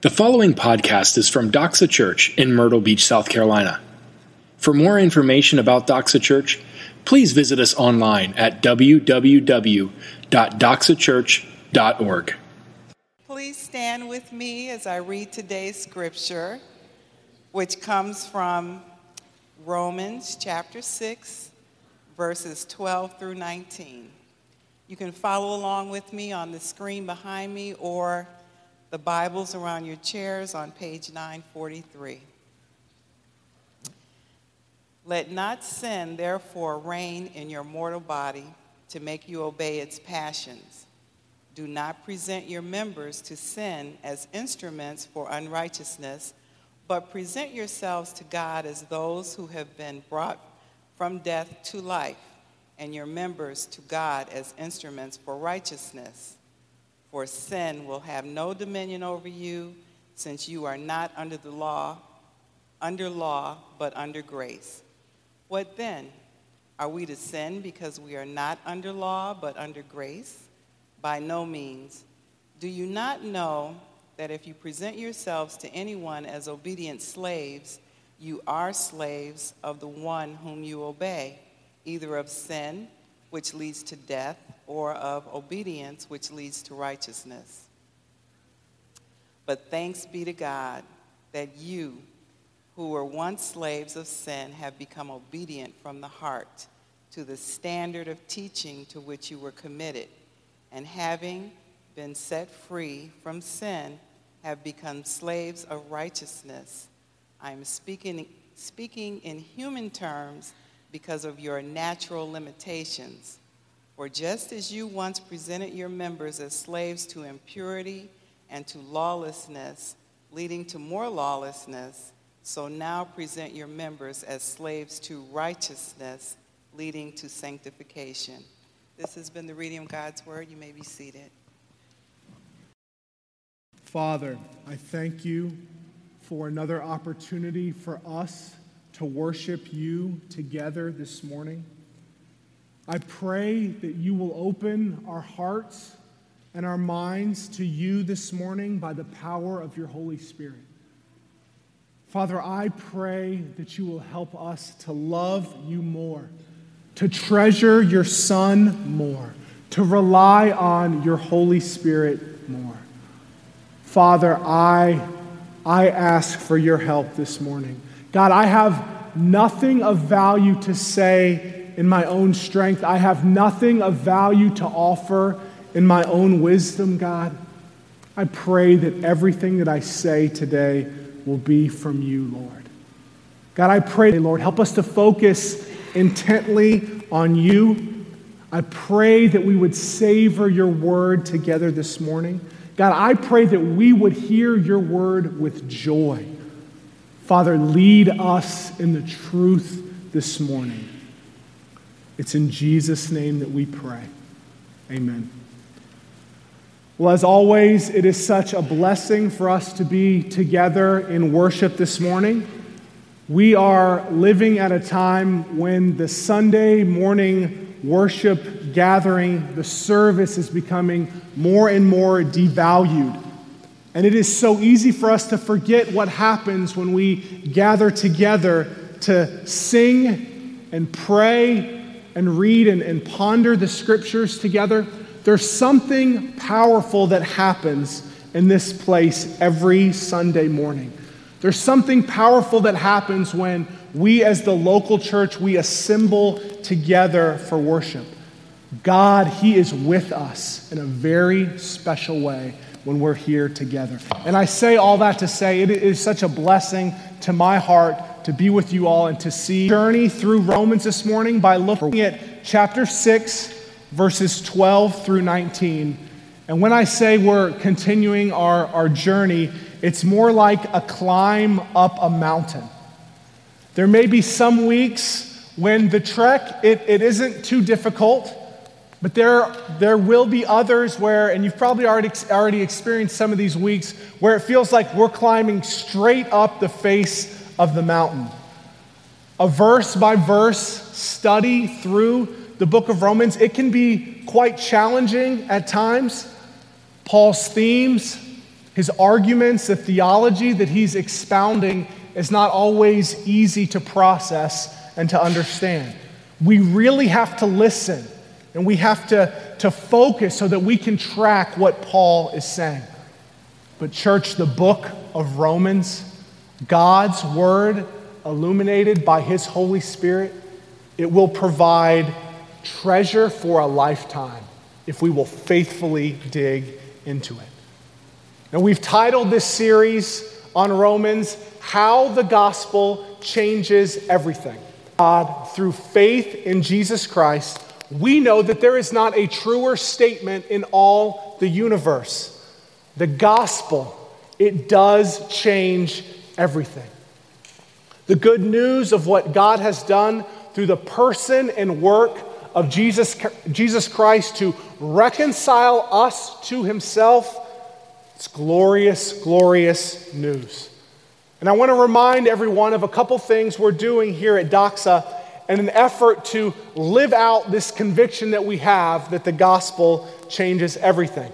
The following podcast is from Doxa Church in Myrtle Beach, South Carolina. For more information about Doxa Church, please visit us online at www.doxachurch.org. Please stand with me as I read today's scripture, which comes from Romans chapter 6, verses 12 through 19. You can follow along with me on the screen behind me or the Bibles around your chairs on page 943. Let not sin, therefore, reign in your mortal body to make you obey its passions. Do not present your members to sin as instruments for unrighteousness, but present yourselves to God as those who have been brought from death to life, and your members to God as instruments for righteousness. For sin will have no dominion over you, since you are not under the law, under law, but under grace. What then? Are we to sin because we are not under law, but under grace? By no means. Do you not know that if you present yourselves to anyone as obedient slaves, you are slaves of the one whom you obey, either of sin, which leads to death, or of obedience, which leads to righteousness. But thanks be to God that you, who were once slaves of sin, have become obedient from the heart to the standard of teaching to which you were committed, and having been set free from sin, have become slaves of righteousness. I am speaking, speaking in human terms because of your natural limitations. For just as you once presented your members as slaves to impurity and to lawlessness, leading to more lawlessness, so now present your members as slaves to righteousness, leading to sanctification. This has been the reading of God's word. You may be seated. Father, I thank you for another opportunity for us to worship you together this morning. I pray that you will open our hearts and our minds to you this morning by the power of your Holy Spirit. Father, I pray that you will help us to love you more, to treasure your Son more, to rely on your Holy Spirit more. Father, I, I ask for your help this morning. God, I have nothing of value to say in my own strength. I have nothing of value to offer in my own wisdom, God. I pray that everything that I say today will be from you, Lord. God, I pray, Lord, help us to focus intently on you. I pray that we would savor your word together this morning. God, I pray that we would hear your word with joy. Father, lead us in the truth this morning. It's in Jesus' name that we pray. Amen. Well, as always, it is such a blessing for us to be together in worship this morning. We are living at a time when the Sunday morning worship gathering, the service is becoming more and more devalued. And it is so easy for us to forget what happens when we gather together to sing and pray and read and, and ponder the scriptures together, there's something powerful that happens in this place every Sunday morning. There's something powerful that happens when we, as the local church, we assemble together for worship. God, He is with us in a very special way when we're here together. And I say all that to say it is such a blessing to my heart to be with you all and to see journey through Romans this morning by looking at chapter 6 verses 12 through 19. And when I say we're continuing our, our journey, it's more like a climb up a mountain. There may be some weeks when the trek it, it isn't too difficult, but there, there will be others where, and you've probably already, already experienced some of these weeks, where it feels like we're climbing straight up the face of the mountain. A verse by verse study through the book of Romans, it can be quite challenging at times. Paul's themes, His arguments, the theology that he's expounding, is not always easy to process and to understand. We really have to listen and we have to, to focus so that we can track what Paul is saying. But, church, the book of Romans, God's word illuminated by his Holy Spirit, it will provide treasure for a lifetime if we will faithfully dig into it. Now, we've titled this series on Romans, How the Gospel Changes Everything. God, through faith in Jesus Christ, we know that there is not a truer statement in all the universe. The gospel, it does change everything. The good news of what God has done through the person and work of Jesus, Jesus Christ to reconcile us to himself it's glorious, glorious news. And I want to remind everyone of a couple things we're doing here at Doxa in an effort to live out this conviction that we have that the gospel changes everything.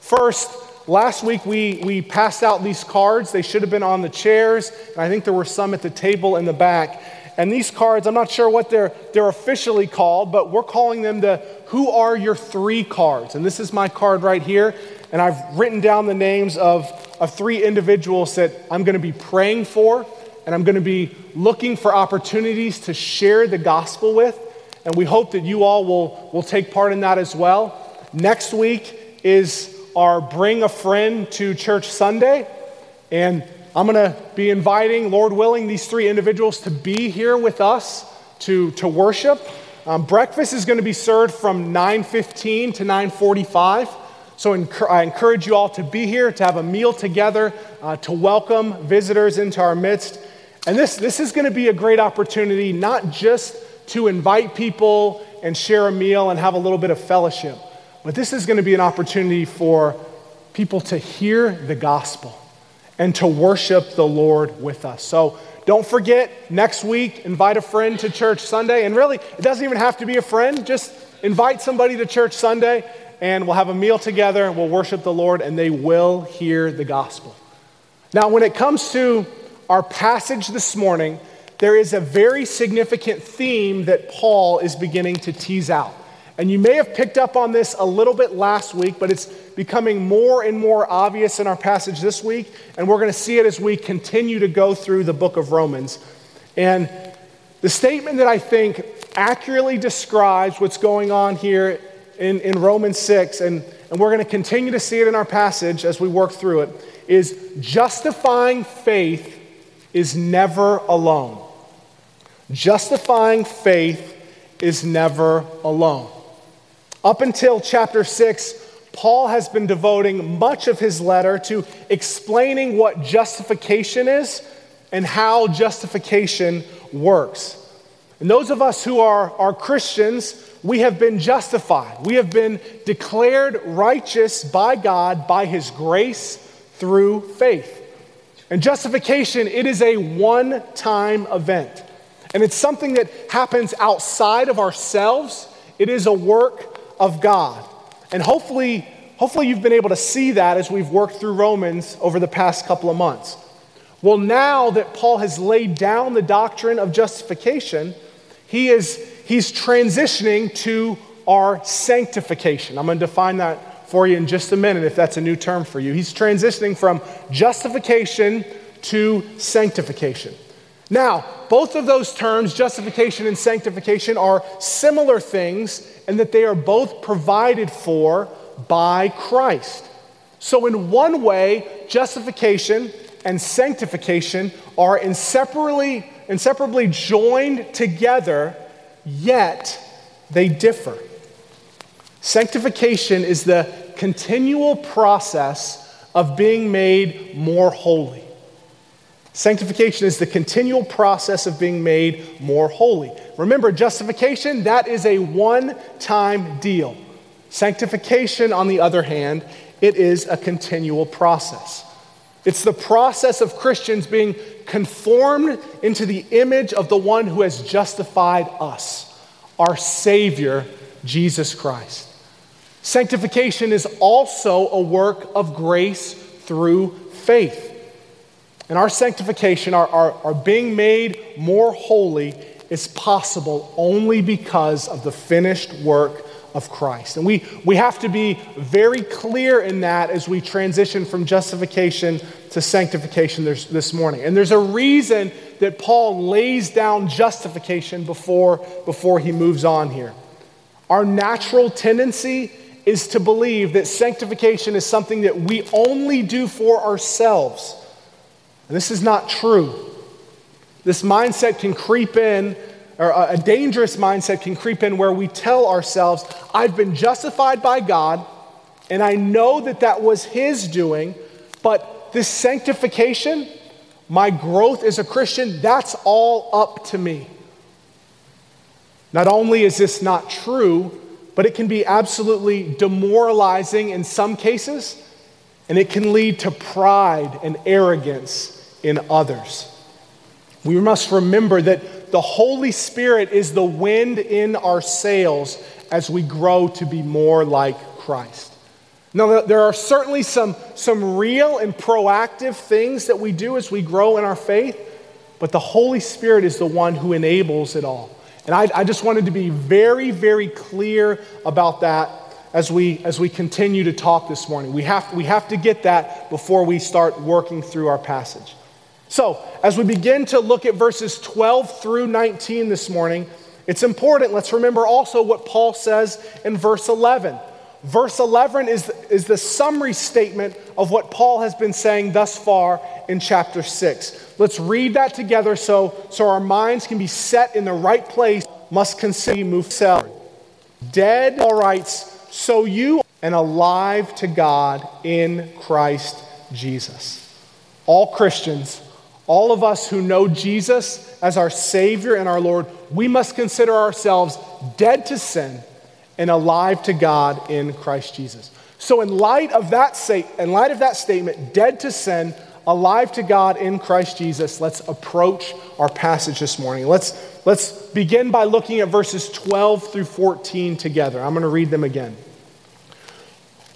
First, last week we, we passed out these cards. They should have been on the chairs, and I think there were some at the table in the back. And these cards, I'm not sure what they're, they're officially called, but we're calling them the Who Are Your Three cards. And this is my card right here and I've written down the names of, of three individuals that I'm going to be praying for, and I'm going to be looking for opportunities to share the gospel with. And we hope that you all will, will take part in that as well. Next week is our Bring a Friend to Church Sunday. And I'm going to be inviting, Lord willing, these three individuals to be here with us to, to worship. Um, breakfast is going to be served from 9:15 to 9:45. So I encourage you all to be here, to have a meal together, uh, to welcome visitors into our midst. And this, this is going to be a great opportunity, not just to invite people and share a meal and have a little bit of fellowship, but this is going to be an opportunity for people to hear the gospel and to worship the Lord with us. So don't forget, next week, invite a friend to church Sunday. And really, it doesn't even have to be a friend, just invite somebody to church Sunday and we'll have a meal together and we'll worship the Lord and they will hear the gospel. Now, when it comes to our passage this morning, there is a very significant theme that Paul is beginning to tease out. And you may have picked up on this a little bit last week, but it's becoming more and more obvious in our passage this week. And we're going to see it as we continue to go through the book of Romans. And the statement that I think accurately describes what's going on here in, in Romans 6, and, and we're going to continue to see it in our passage as we work through it, is justifying faith is never alone. Justifying faith is never alone. Up until chapter 6, Paul has been devoting much of his letter to explaining what justification is and how justification works. And those of us who are, are Christians, we have been justified. We have been declared righteous by God by His grace through faith. And justification, it is a one time event. And it's something that happens outside of ourselves, it is a work of God. And hopefully, hopefully you've been able to see that as we've worked through Romans over the past couple of months. Well, now that Paul has laid down the doctrine of justification, he is he's transitioning to our sanctification. I'm going to define that for you in just a minute if that's a new term for you. He's transitioning from justification to sanctification. Now, both of those terms, justification and sanctification, are similar things in that they are both provided for by Christ. So, in one way, justification and sanctification are inseparably, inseparably joined together yet they differ. Sanctification is the continual process of being made more holy. Sanctification is the continual process of being made more holy. Remember, justification, that is a one time deal. Sanctification, on the other hand, it is a continual process. It's the process of Christians being conformed into the image of the one who has justified us, our Savior, Jesus Christ. Sanctification is also a work of grace through faith. And our sanctification, our, our, our being made more holy, is possible only because of the finished work of Christ. And we, we have to be very clear in that as we transition from justification to sanctification this, this morning. And there's a reason that Paul lays down justification before, before he moves on here. Our natural tendency is to believe that sanctification is something that we only do for ourselves. This is not true. This mindset can creep in or a dangerous mindset can creep in where we tell ourselves, I've been justified by God, and I know that that was His doing, but this sanctification, my growth as a Christian, that's all up to me. Not only is this not true, but it can be absolutely demoralizing in some cases, and it can lead to pride and arrogance in others. We must remember that the Holy Spirit is the wind in our sails as we grow to be more like Christ. Now, there are certainly some, some real and proactive things that we do as we grow in our faith, but the Holy Spirit is the one who enables it all. And I, I just wanted to be very, very clear about that as we, as we continue to talk this morning. We have, we have to get that before we start working through our passage. So, as we begin to look at verses 12 through 19 this morning, it's important, let's remember also what Paul says in verse 11. Verse 11 is, is the summary statement of what Paul has been saying thus far in chapter 6. Let's read that together so, so our minds can be set in the right place, must consider move forward. Dead, Paul writes, so you and alive to God in Christ Jesus. All Christians all of us who know Jesus as our Savior and our Lord, we must consider ourselves dead to sin and alive to God in Christ Jesus. So, in light of that, in light of that statement, dead to sin, alive to God in Christ Jesus, let's approach our passage this morning. Let's, let's begin by looking at verses 12 through 14 together. I'm going to read them again.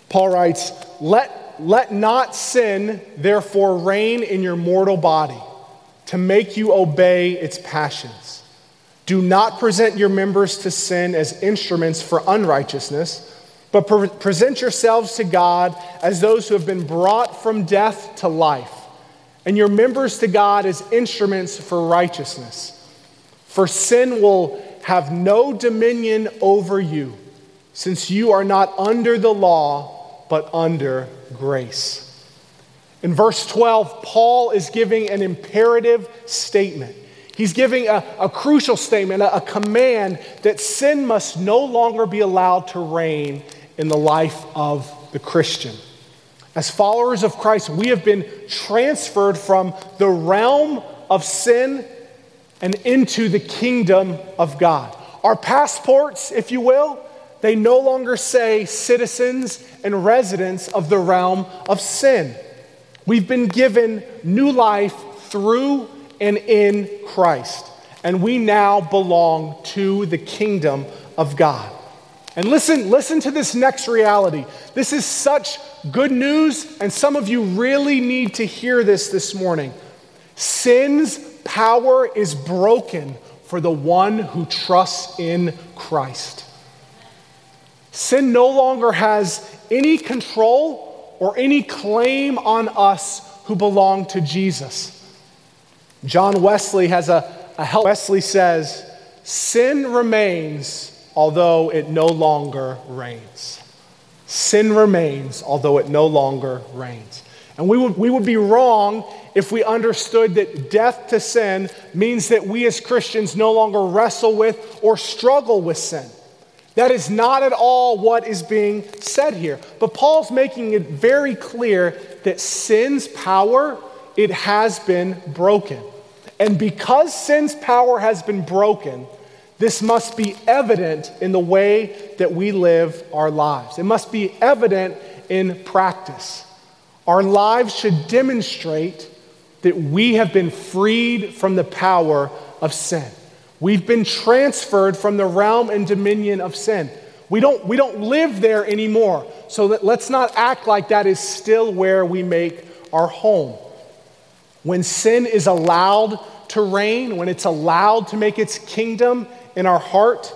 Paul writes, Let let not sin, therefore, reign in your mortal body to make you obey its passions. Do not present your members to sin as instruments for unrighteousness, but pre- present yourselves to God as those who have been brought from death to life, and your members to God as instruments for righteousness. For sin will have no dominion over you, since you are not under the law, but under grace. In verse 12, Paul is giving an imperative statement. He's giving a, a crucial statement, a, a command that sin must no longer be allowed to reign in the life of the Christian. As followers of Christ, we have been transferred from the realm of sin and into the kingdom of God. Our passports, if you will, they no longer say citizens and residents of the realm of sin. We've been given new life through and in Christ, and we now belong to the kingdom of God. And listen, listen to this next reality. This is such good news, and some of you really need to hear this this morning. Sin's power is broken for the one who trusts in Christ. Sin no longer has any control or any claim on us who belong to Jesus. John Wesley has a, a help. Wesley says, Sin remains although it no longer reigns. Sin remains although it no longer reigns. And we would, we would be wrong if we understood that death to sin means that we as Christians no longer wrestle with or struggle with sin. That is not at all what is being said here. But Paul's making it very clear that sin's power, it has been broken. And because sin's power has been broken, this must be evident in the way that we live our lives. It must be evident in practice. Our lives should demonstrate that we have been freed from the power of sin. We've been transferred from the realm and dominion of sin. We don't, we don't live there anymore. So that, let's not act like that is still where we make our home. When sin is allowed to reign, when it's allowed to make its kingdom in our heart,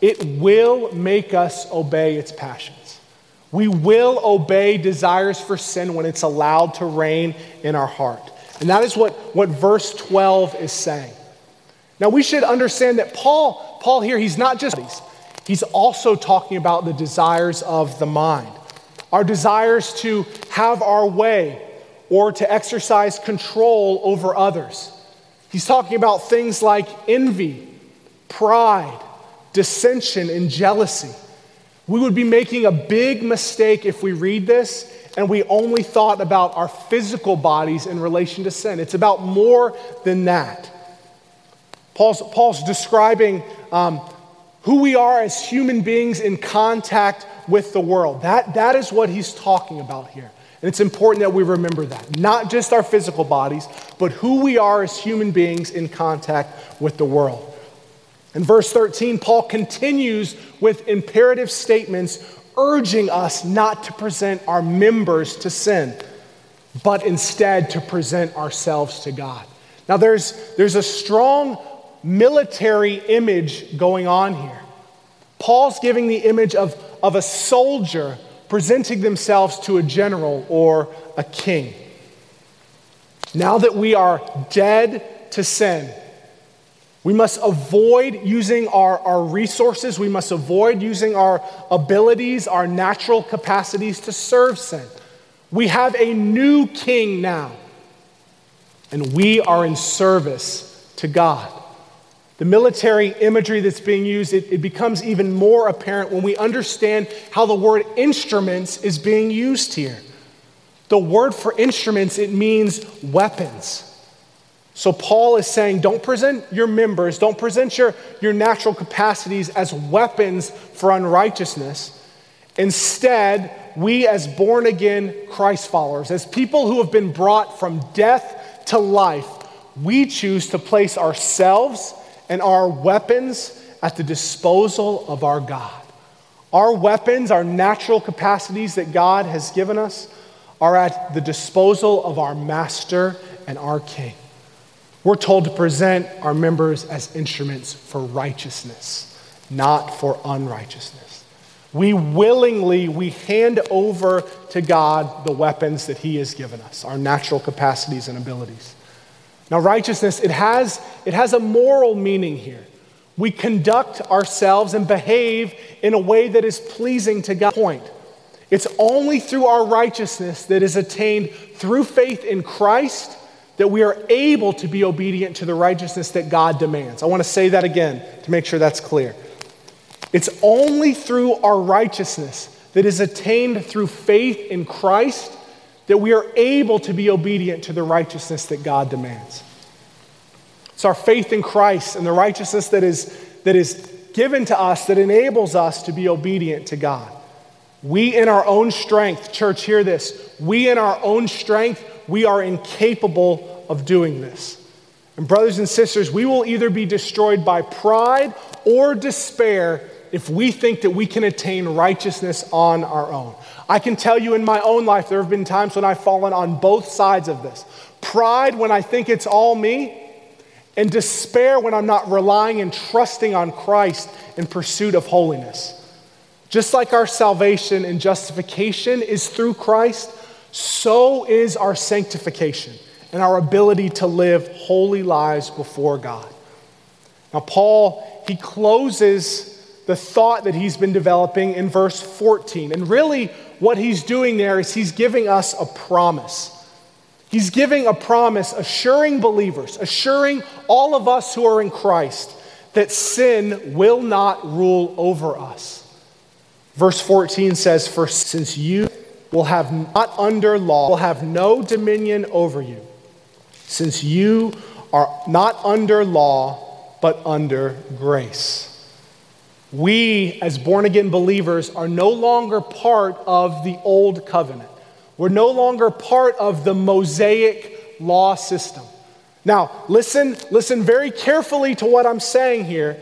it will make us obey its passions. We will obey desires for sin when it's allowed to reign in our heart. And that is what, what verse 12 is saying. Now we should understand that Paul, Paul here, he's not just he's also talking about the desires of the mind. Our desires to have our way or to exercise control over others. He's talking about things like envy, pride, dissension, and jealousy. We would be making a big mistake if we read this and we only thought about our physical bodies in relation to sin. It's about more than that. Paul's, Paul's describing um, who we are as human beings in contact with the world. That, that is what he's talking about here. And it's important that we remember that. Not just our physical bodies, but who we are as human beings in contact with the world. In verse 13, Paul continues with imperative statements urging us not to present our members to sin, but instead to present ourselves to God. Now, there's, there's a strong military image going on here. Paul's giving the image of, of a soldier presenting themselves to a general or a king. Now that we are dead to sin, we must avoid using our, our resources. We must avoid using our abilities, our natural capacities to serve sin. We have a new king now, and we are in service to God. The military imagery that's being used, it, it, becomes even more apparent when we understand how the word instruments is being used here. The word for instruments, it means weapons. So Paul is saying, don't present your members, don't present your, your natural capacities as weapons for unrighteousness. Instead, we as born again Christ followers, as people who have been brought from death to life, we choose to place ourselves and our weapons at the disposal of our God. Our weapons, our natural capacities that God has given us, are at the disposal of our Master and our King. We're told to present our members as instruments for righteousness, not for unrighteousness. We willingly we hand over to God the weapons that he has given us, our natural capacities and abilities. Now, righteousness, it has, it has a moral meaning here. We conduct ourselves and behave in a way that is pleasing to God. Point. It's only through our righteousness that is attained through faith in Christ that we are able to be obedient to the righteousness that God demands. I want to say that again to make sure that's clear. It's only through our righteousness that is attained through faith in Christ that we are able to be obedient to the righteousness that God demands. It's our faith in Christ and the righteousness that is, that is given to us that enables us to be obedient to God. We, in our own strength, church, hear this. We, in our own strength, we are incapable of doing this. And, brothers and sisters, we will either be destroyed by pride or despair if we think that we can attain righteousness on our own. I can tell you in my own life, there have been times when I've fallen on both sides of this pride when I think it's all me, and despair when I'm not relying and trusting on Christ in pursuit of holiness. Just like our salvation and justification is through Christ, so is our sanctification and our ability to live holy lives before God. Now, Paul, he closes the thought that he's been developing in verse 14. And really, what he's doing there is he's giving us a promise. He's giving a promise, assuring believers, assuring all of us who are in Christ that sin will not rule over us. Verse 14 says, For since you will have not under law, will have no dominion over you, since you are not under law, but under grace we, as born again believers, are no longer part of the old covenant. We're no longer part of the Mosaic law system. Now, listen, listen very carefully to what I'm saying here.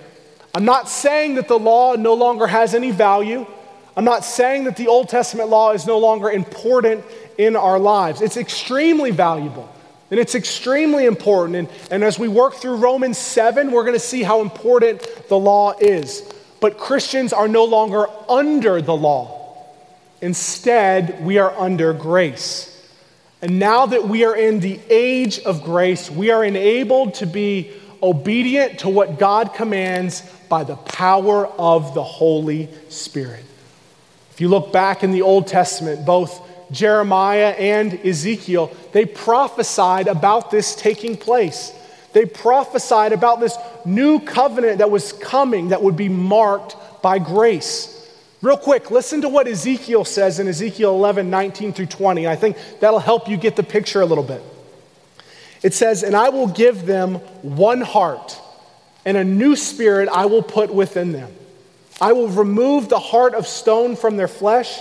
I'm not saying that the law no longer has any value. I'm not saying that the Old Testament law is no longer important in our lives. It's extremely valuable and it's extremely important. And, and as we work through Romans 7, we're going to see how important the law is. But Christians are no longer under the law. Instead, we are under grace. And now that we are in the age of grace, we are enabled to be obedient to what God commands by the power of the Holy Spirit. If you look back in the Old Testament, both Jeremiah and Ezekiel, they prophesied about this taking place. They prophesied about this new covenant that was coming that would be marked by grace. Real quick, listen to what Ezekiel says in Ezekiel 11, 19 through 20. I think that'll help you get the picture a little bit. It says, And I will give them one heart, and a new spirit I will put within them. I will remove the heart of stone from their flesh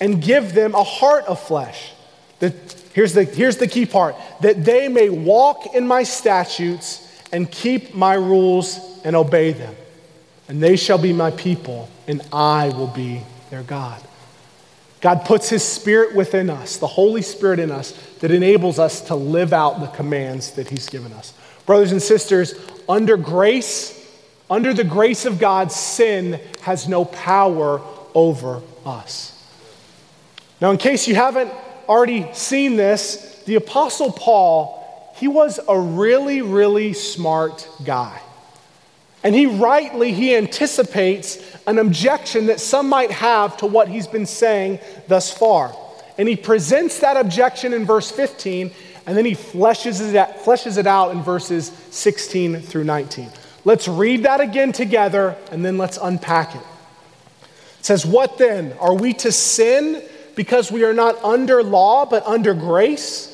and give them a heart of flesh. That, here's, the, here's the key part that they may walk in my statutes and keep my rules and obey them. And they shall be my people, and I will be their God. God puts His Spirit within us, the Holy Spirit in us, that enables us to live out the commands that He's given us. Brothers and sisters, under grace, under the grace of God, sin has no power over us. Now, in case you haven't already seen this, the Apostle Paul, he was a really, really smart guy. And he rightly, he anticipates an objection that some might have to what he's been saying thus far. And he presents that objection in verse 15, and then he fleshes it, out, fleshes it out in verses 16 through 19. Let's read that again together, and then let's unpack it. It says, What then? Are we to sin because we are not under law, but under grace?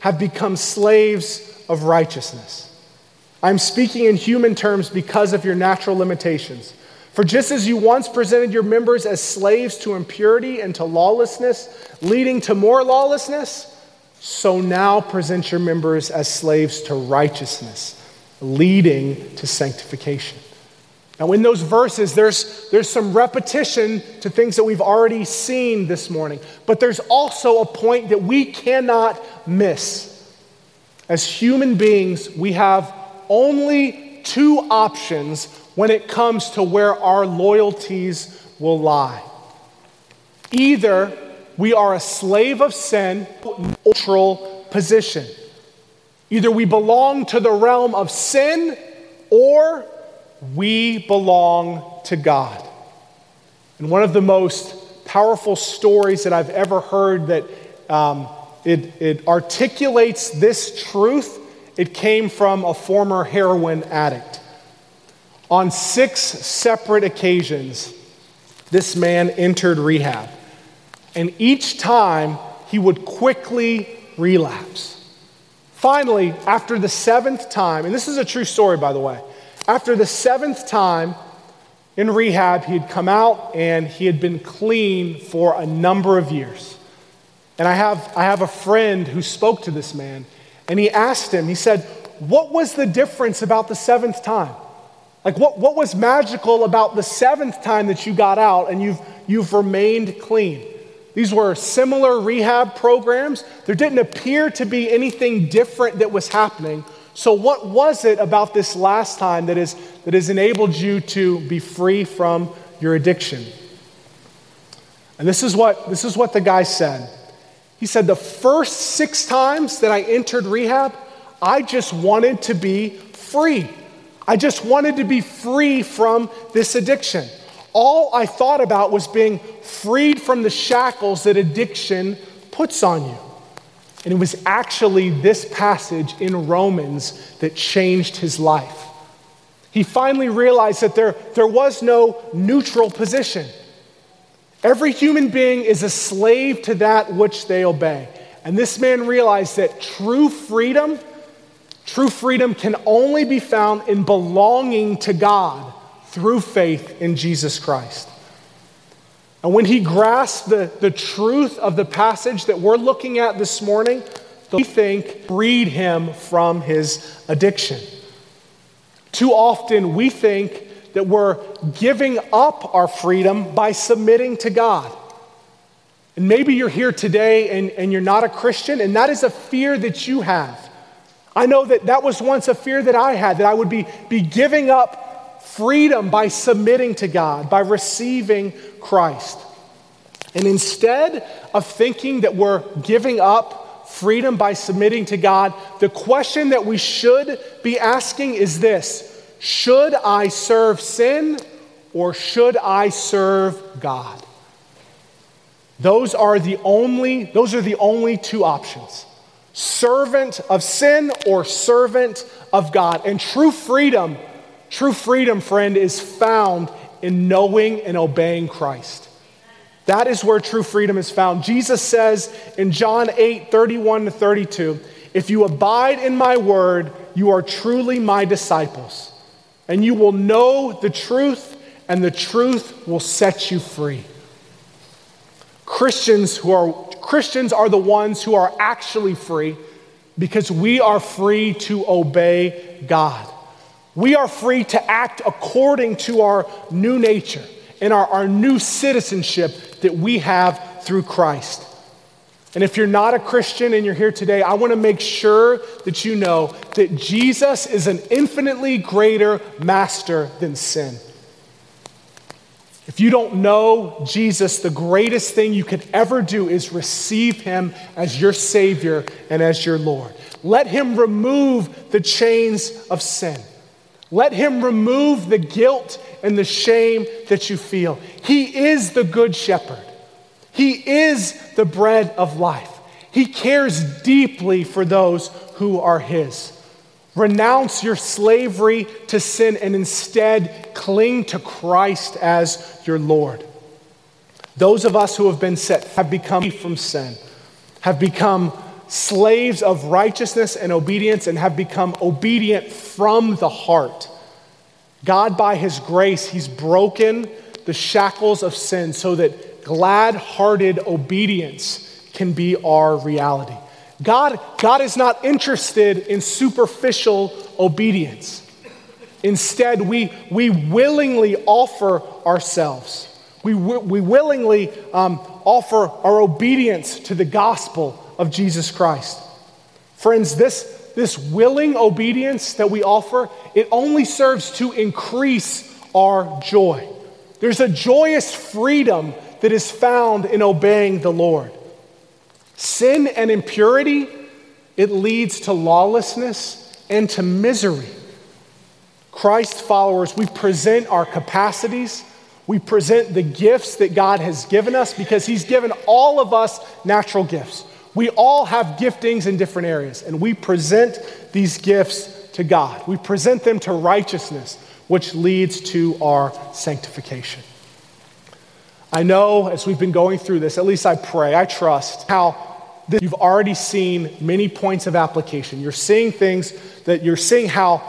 have become slaves of righteousness. I'm speaking in human terms because of your natural limitations. For just as you once presented your members as slaves to impurity and to lawlessness, leading to more lawlessness, so now present your members as slaves to righteousness, leading to sanctification. Now, in those verses, there's, there's some repetition to things that we've already seen this morning, but there's also a point that we cannot miss. As human beings, we have only two options when it comes to where our loyalties will lie. Either we are a slave of sin, neutral position. Either we belong to the realm of sin or we belong to God. And one of the most powerful stories that I've ever heard that um, it, it articulates this truth. It came from a former heroin addict. On six separate occasions, this man entered rehab. And each time, he would quickly relapse. Finally, after the seventh time, and this is a true story, by the way, after the seventh time in rehab, he had come out and he had been clean for a number of years. And I have, I have a friend who spoke to this man, and he asked him, he said, What was the difference about the seventh time? Like, what, what was magical about the seventh time that you got out and you've, you've remained clean? These were similar rehab programs. There didn't appear to be anything different that was happening. So, what was it about this last time that, is, that has enabled you to be free from your addiction? And this is what, this is what the guy said. He said, The first six times that I entered rehab, I just wanted to be free. I just wanted to be free from this addiction. All I thought about was being freed from the shackles that addiction puts on you. And it was actually this passage in Romans that changed his life. He finally realized that there, there was no neutral position. Every human being is a slave to that which they obey. And this man realized that true freedom, true freedom can only be found in belonging to God through faith in Jesus Christ. And when he grasped the, the truth of the passage that we're looking at this morning, we think freed him from his addiction. Too often we think that we're giving up our freedom by submitting to God. And maybe you're here today and, and you're not a Christian, and that is a fear that you have. I know that that was once a fear that I had, that I would be, be giving up freedom by submitting to God, by receiving Christ. And instead of thinking that we're giving up freedom by submitting to God, the question that we should be asking is this Should I serve sin or should I serve God? Those are the only, those are the only two options. Servant of sin or servant of God. And true freedom, true freedom, friend, is found in knowing and obeying Christ. That is where true freedom is found. Jesus says in John 8 31 to 32, If you abide in my word, you are truly my disciples, and you will know the truth, and the truth will set you free. Christians who are Christians are the ones who are actually free because we are free to obey God. We are free to act according to our new nature and our, our new citizenship that we have through Christ. And if you're not a Christian and you're here today, I want to make sure that you know that Jesus is an infinitely greater master than sin. If you don't know Jesus, the greatest thing you could ever do is receive him as your Savior and as your Lord. Let him remove the chains of sin. Let him remove the guilt and the shame that you feel. He is the good shepherd. He is the bread of life. He cares deeply for those who are his. Renounce your slavery to sin and instead cling to Christ as your Lord. Those of us who have been set have become free from sin, have become slaves of righteousness and obedience, and have become obedient from the heart. God, by His grace, He's broken the shackles of sin so that glad hearted obedience can be our reality. God, God is not interested in superficial obedience. Instead, we, we willingly offer ourselves. We, we willingly um, offer our obedience to the gospel of Jesus Christ. Friends, this, this willing obedience that we offer, it only serves to increase our joy. There's a joyous freedom that is found in obeying the Lord. Sin and impurity, it leads to lawlessness and to misery. Christ followers, we present our capacities, we present the gifts that God has given us because He's given all of us natural gifts. We all have giftings in different areas, and we present these gifts to God. We present them to righteousness, which leads to our sanctification. I know as we've been going through this, at least I pray, I trust, how that you've already seen many points of application. You're seeing things that you're seeing how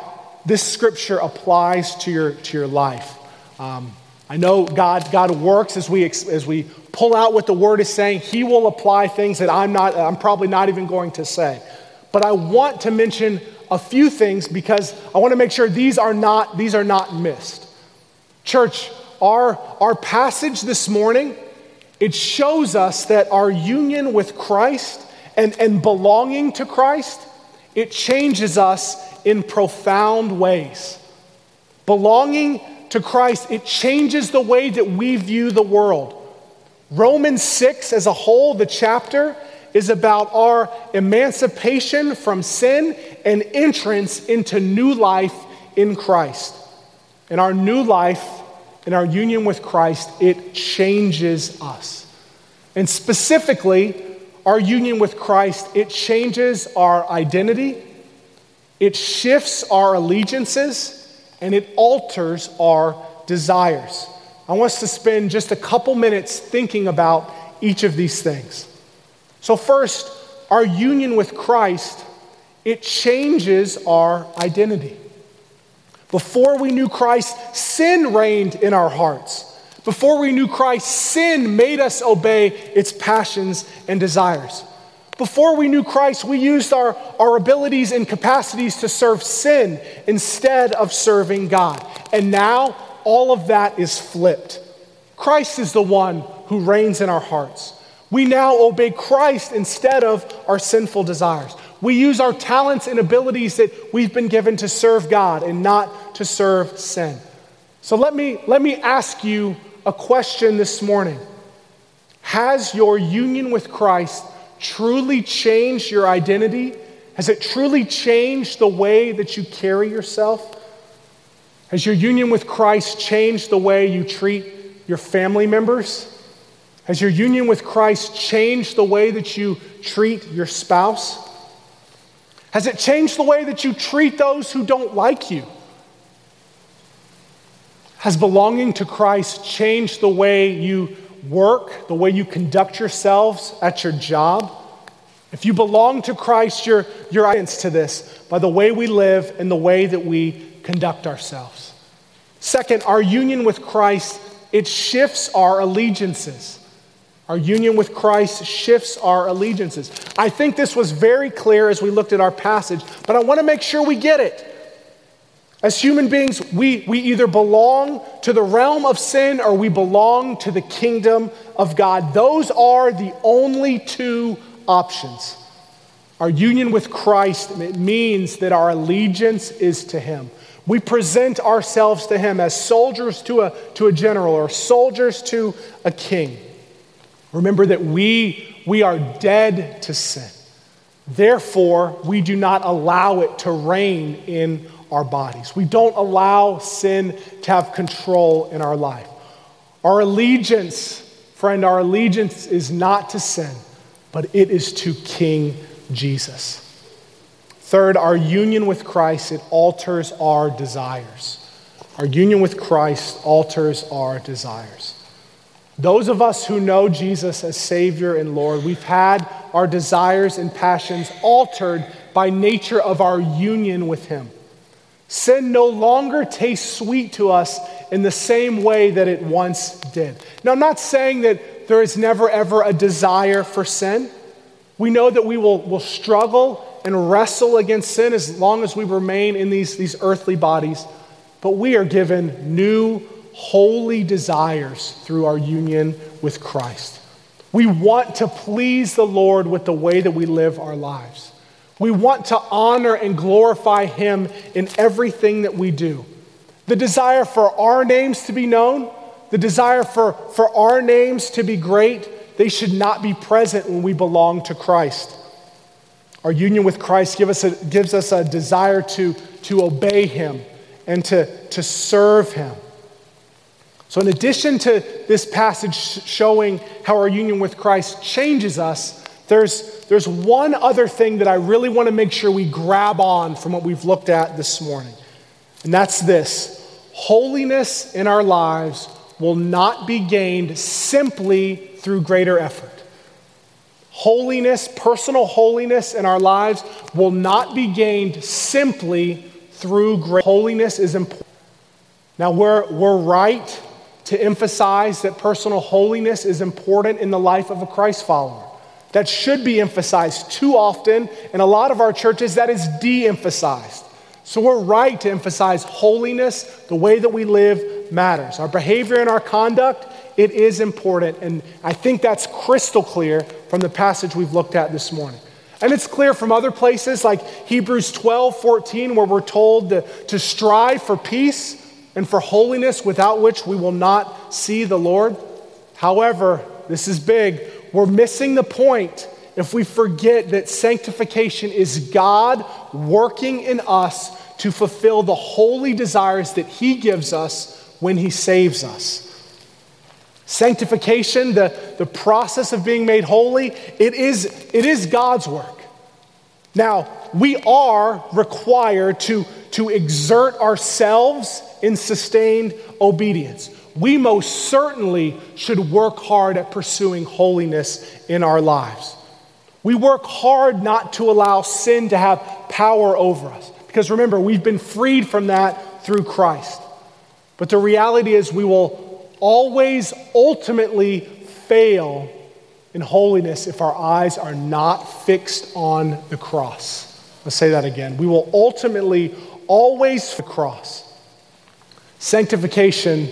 this scripture applies to your, to your life. Um, I know God, God works as we, as we pull out what the word is saying. He will apply things that I'm, not, I'm probably not even going to say. But I want to mention a few things because I want to make sure these are not, these are not missed. Church, our, our passage this morning it shows us that our union with Christ and, and belonging to Christ, it changes us in profound ways. Belonging to Christ, it changes the way that we view the world. Romans 6 as a whole, the chapter, is about our emancipation from sin and entrance into new life in Christ. And our new life in our union with Christ, it changes us. And specifically, our union with Christ, it changes our identity, it shifts our allegiances, and it alters our desires. I want us to spend just a couple minutes thinking about each of these things. So, first, our union with Christ, it changes our identity. Before we knew Christ, sin reigned in our hearts. Before we knew Christ, sin made us obey its passions and desires. Before we knew Christ, we used our, our abilities and capacities to serve sin instead of serving God. And now all of that is flipped. Christ is the one who reigns in our hearts. We now obey Christ instead of our sinful desires. We use our talents and abilities that we've been given to serve God and not to serve sin. So let me, let me ask you a question this morning Has your union with Christ truly changed your identity? Has it truly changed the way that you carry yourself? Has your union with Christ changed the way you treat your family members? Has your union with Christ changed the way that you treat your spouse? Has it changed the way that you treat those who don't like you? Has belonging to Christ changed the way you work, the way you conduct yourselves at your job? If you belong to Christ, you're, you're to this by the way we live and the way that we conduct ourselves. Second, our union with Christ, it shifts our allegiances. Our union with Christ shifts our allegiances. I think this was very clear as we looked at our passage, but I want to make sure we get it. As human beings, we, we either belong to the realm of sin or we belong to the kingdom of God. Those are the only two options. Our union with Christ it means that our allegiance is to Him. We present ourselves to Him as soldiers to a, to a general or soldiers to a king. Remember that we, we are dead to sin. Therefore, we do not allow it to reign in our bodies. We don't allow sin to have control in our life. Our allegiance, friend, our allegiance is not to sin, but it is to King Jesus. Third, our union with Christ, it alters our desires. Our union with Christ alters our desires. Those of us who know Jesus as Savior and Lord, we've had our desires and passions altered by nature of our union with Him. Sin no longer tastes sweet to us in the same way that it once did. Now, I'm not saying that there is never ever a desire for sin. We know that we will, will struggle and wrestle against sin as long as we remain in these, these earthly bodies, but we are given new holy desires through our union with Christ. We want to please the Lord with the way that we live our lives. We want to honor and glorify Him in everything that we do. The desire for our names to be known, the desire for, for our names to be great, they should not be present when we belong to Christ. Our union with Christ give us a, gives us a desire to, to obey Him and to, to serve Him. So, in addition to this passage showing how our union with Christ changes us, there's, there's one other thing that I really want to make sure we grab on from what we've looked at this morning. And that's this holiness in our lives will not be gained simply through greater effort. Holiness, personal holiness in our lives will not be gained simply through great holiness is important. Now we're, we're right to emphasize that personal holiness is important in the life of a Christ follower. That should be emphasized too often. In a lot of our churches, that is de emphasized. So we're right to emphasize holiness, the way that we live matters. Our behavior and our conduct, it is important. And I think that's crystal clear from the passage we've looked at this morning. And it's clear from other places like Hebrews 12, 14, where we're told to, to strive for peace and for holiness without which we will not see the Lord. However, this is big. We're missing the point if we forget that sanctification is God working in us to fulfill the holy desires that He gives us when He saves us. Sanctification, the, the process of being made holy, it is, it is God's work. Now, we are required to, to exert ourselves in sustained obedience. We most certainly should work hard at pursuing holiness in our lives. We work hard not to allow sin to have power over us. Because remember, we've been freed from that through Christ. But the reality is, we will always ultimately fail in holiness if our eyes are not fixed on the cross. Let's say that again. We will ultimately always the cross. Sanctification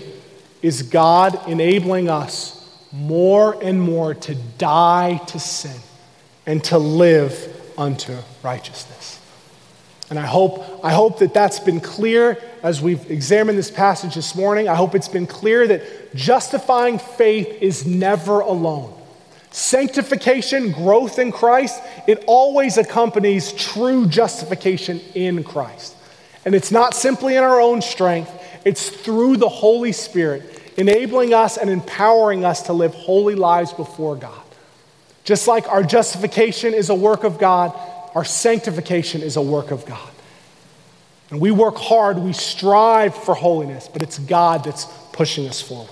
is God enabling us more and more to die to sin and to live unto righteousness. And I hope, I hope that that's been clear as we've examined this passage this morning. I hope it's been clear that justifying faith is never alone. Sanctification, growth in Christ, it always accompanies true justification in Christ. And it's not simply in our own strength, it's through the Holy Spirit enabling us and empowering us to live holy lives before God. Just like our justification is a work of God, our sanctification is a work of God. And we work hard, we strive for holiness, but it's God that's pushing us forward.